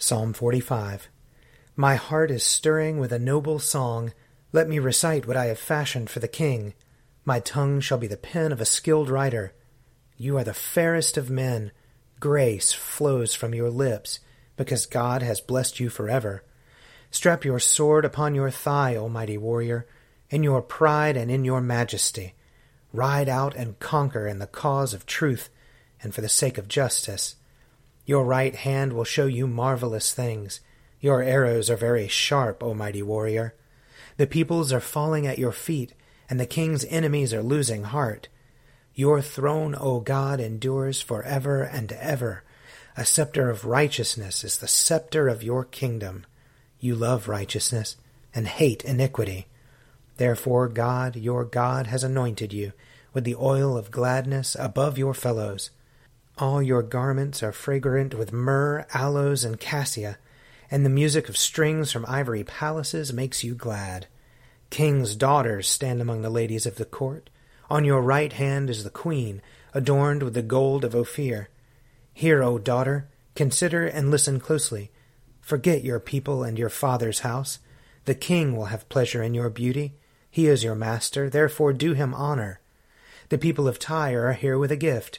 Psalm 45 My heart is stirring with a noble song. Let me recite what I have fashioned for the king. My tongue shall be the pen of a skilled writer. You are the fairest of men. Grace flows from your lips, because God has blessed you forever. Strap your sword upon your thigh, O mighty warrior, in your pride and in your majesty. Ride out and conquer in the cause of truth and for the sake of justice. Your right hand will show you marvelous things. Your arrows are very sharp, O mighty warrior. The peoples are falling at your feet, and the king's enemies are losing heart. Your throne, O God, endures for ever and ever. A scepter of righteousness is the scepter of your kingdom. You love righteousness and hate iniquity. Therefore God, your God, has anointed you with the oil of gladness above your fellows. All your garments are fragrant with myrrh, aloes, and cassia, and the music of strings from ivory palaces makes you glad. King's daughters stand among the ladies of the court. On your right hand is the queen, adorned with the gold of Ophir. Hear, O daughter, consider and listen closely. Forget your people and your father's house. The king will have pleasure in your beauty. He is your master, therefore do him honor. The people of Tyre are here with a gift.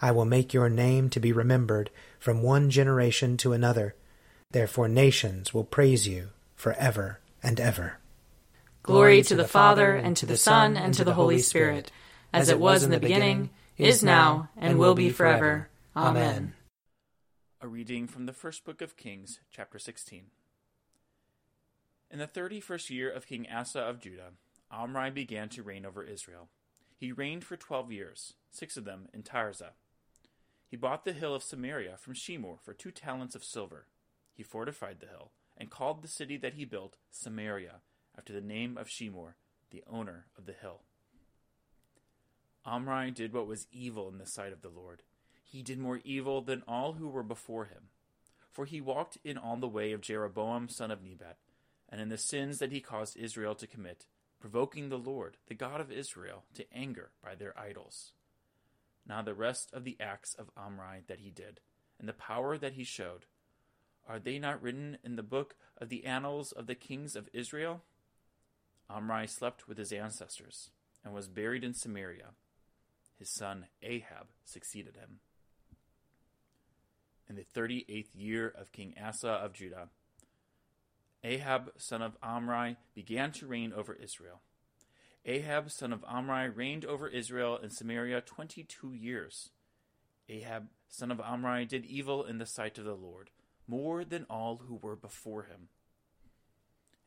I will make your name to be remembered from one generation to another. Therefore nations will praise you for ever and ever. Glory to the Father, and to the Son, and to the Holy Spirit, as it was in the beginning, is now, and will be forever. Amen. A reading from the first book of Kings, chapter 16. In the thirty first year of King Asa of Judah, Omri began to reign over Israel. He reigned for twelve years, six of them in Tirzah he bought the hill of Samaria from Shemer for two talents of silver. He fortified the hill, and called the city that he built Samaria, after the name of Shemer, the owner of the hill. Omri did what was evil in the sight of the Lord. He did more evil than all who were before him. For he walked in all the way of Jeroboam son of Nebat, and in the sins that he caused Israel to commit, provoking the Lord, the God of Israel, to anger by their idols. Now the rest of the acts of Omri that he did, and the power that he showed, are they not written in the book of the annals of the kings of Israel? Omri slept with his ancestors, and was buried in Samaria. His son Ahab succeeded him. In the thirty eighth year of King Asa of Judah, Ahab son of Omri began to reign over Israel. Ahab son of Omri reigned over Israel and Samaria twenty two years. Ahab son of Omri did evil in the sight of the Lord, more than all who were before him.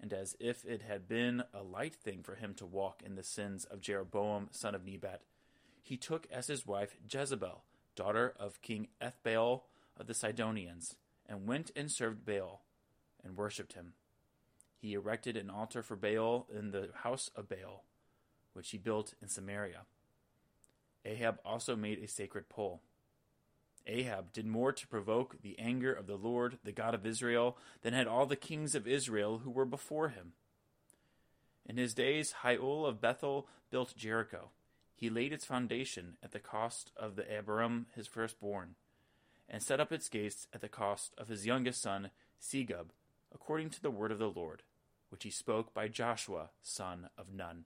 And as if it had been a light thing for him to walk in the sins of Jeroboam son of Nebat, he took as his wife Jezebel, daughter of King Ethbaal of the Sidonians, and went and served Baal, and worshipped him. He erected an altar for Baal in the house of Baal, which he built in Samaria. Ahab also made a sacred pole. Ahab did more to provoke the anger of the Lord, the God of Israel, than had all the kings of Israel who were before him. In his days, Hiel of Bethel built Jericho. He laid its foundation at the cost of the Abiram, his firstborn, and set up its gates at the cost of his youngest son, Segub, according to the word of the Lord, which he spoke by Joshua, son of Nun.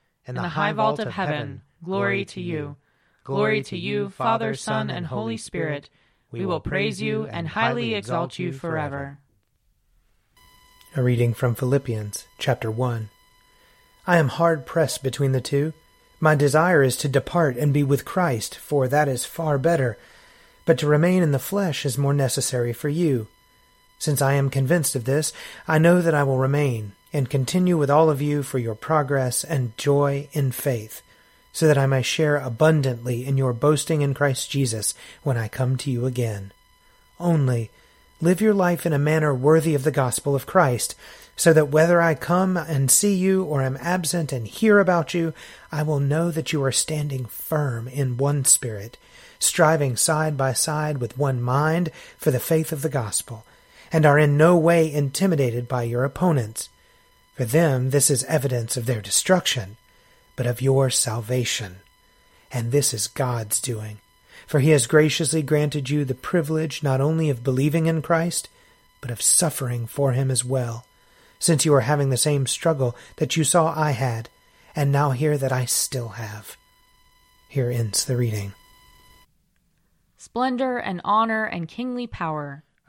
In the high vault of heaven, glory to you. Glory to you, Father, Son, and Holy Spirit. We will praise you and highly exalt you forever. A reading from Philippians, chapter 1. I am hard pressed between the two. My desire is to depart and be with Christ, for that is far better. But to remain in the flesh is more necessary for you. Since I am convinced of this, I know that I will remain and continue with all of you for your progress and joy in faith so that I may share abundantly in your boasting in Christ Jesus when I come to you again. Only live your life in a manner worthy of the gospel of Christ, so that whether I come and see you or am absent and hear about you, I will know that you are standing firm in one spirit, striving side by side with one mind for the faith of the gospel, and are in no way intimidated by your opponents. For them this is evidence of their destruction but of your salvation. And this is God's doing, for he has graciously granted you the privilege not only of believing in Christ, but of suffering for him as well, since you are having the same struggle that you saw I had, and now hear that I still have. Here ends the reading. Splendor and honor and kingly power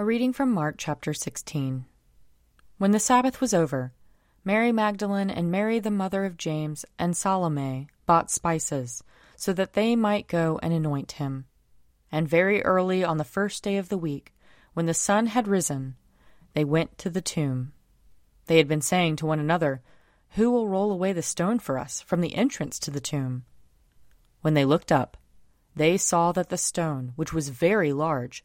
A reading from Mark chapter 16. When the Sabbath was over, Mary Magdalene and Mary the mother of James and Salome bought spices, so that they might go and anoint him. And very early on the first day of the week, when the sun had risen, they went to the tomb. They had been saying to one another, Who will roll away the stone for us from the entrance to the tomb? When they looked up, they saw that the stone, which was very large,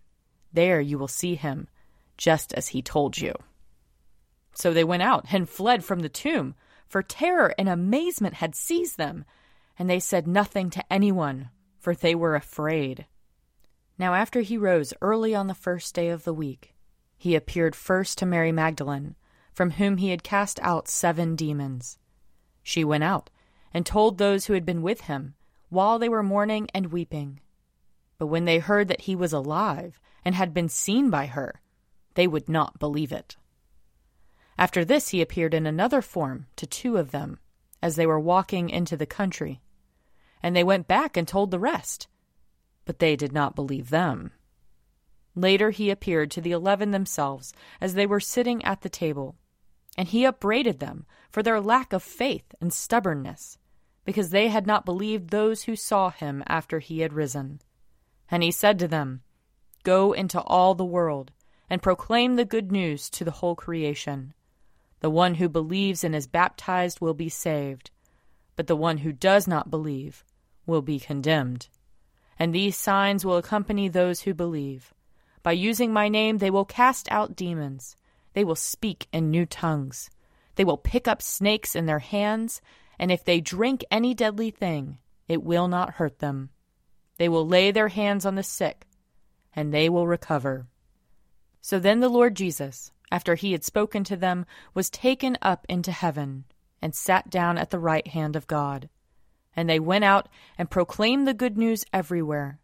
There you will see him, just as he told you. So they went out and fled from the tomb for terror and amazement had seized them, and they said nothing to anyone, for they were afraid. Now, after he rose early on the first day of the week, he appeared first to Mary Magdalene, from whom he had cast out seven demons. She went out and told those who had been with him while they were mourning and weeping. But when they heard that he was alive and had been seen by her, they would not believe it. After this, he appeared in another form to two of them as they were walking into the country. And they went back and told the rest, but they did not believe them. Later he appeared to the eleven themselves as they were sitting at the table, and he upbraided them for their lack of faith and stubbornness, because they had not believed those who saw him after he had risen. And he said to them, Go into all the world and proclaim the good news to the whole creation. The one who believes and is baptized will be saved, but the one who does not believe will be condemned. And these signs will accompany those who believe. By using my name, they will cast out demons. They will speak in new tongues. They will pick up snakes in their hands, and if they drink any deadly thing, it will not hurt them. They will lay their hands on the sick, and they will recover. So then the Lord Jesus, after he had spoken to them, was taken up into heaven, and sat down at the right hand of God. And they went out and proclaimed the good news everywhere,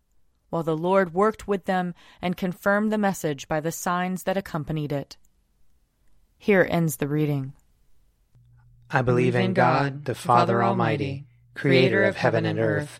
while the Lord worked with them and confirmed the message by the signs that accompanied it. Here ends the reading. I believe in God, the Father Almighty, creator of heaven and earth.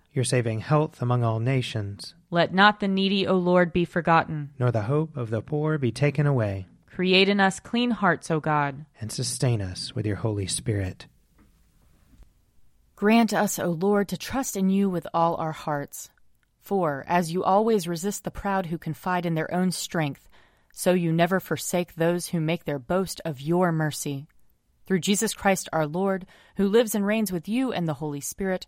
Your saving health among all nations. Let not the needy, O Lord, be forgotten. Nor the hope of the poor be taken away. Create in us clean hearts, O God. And sustain us with your Holy Spirit. Grant us, O Lord, to trust in you with all our hearts. For, as you always resist the proud who confide in their own strength, so you never forsake those who make their boast of your mercy. Through Jesus Christ our Lord, who lives and reigns with you and the Holy Spirit,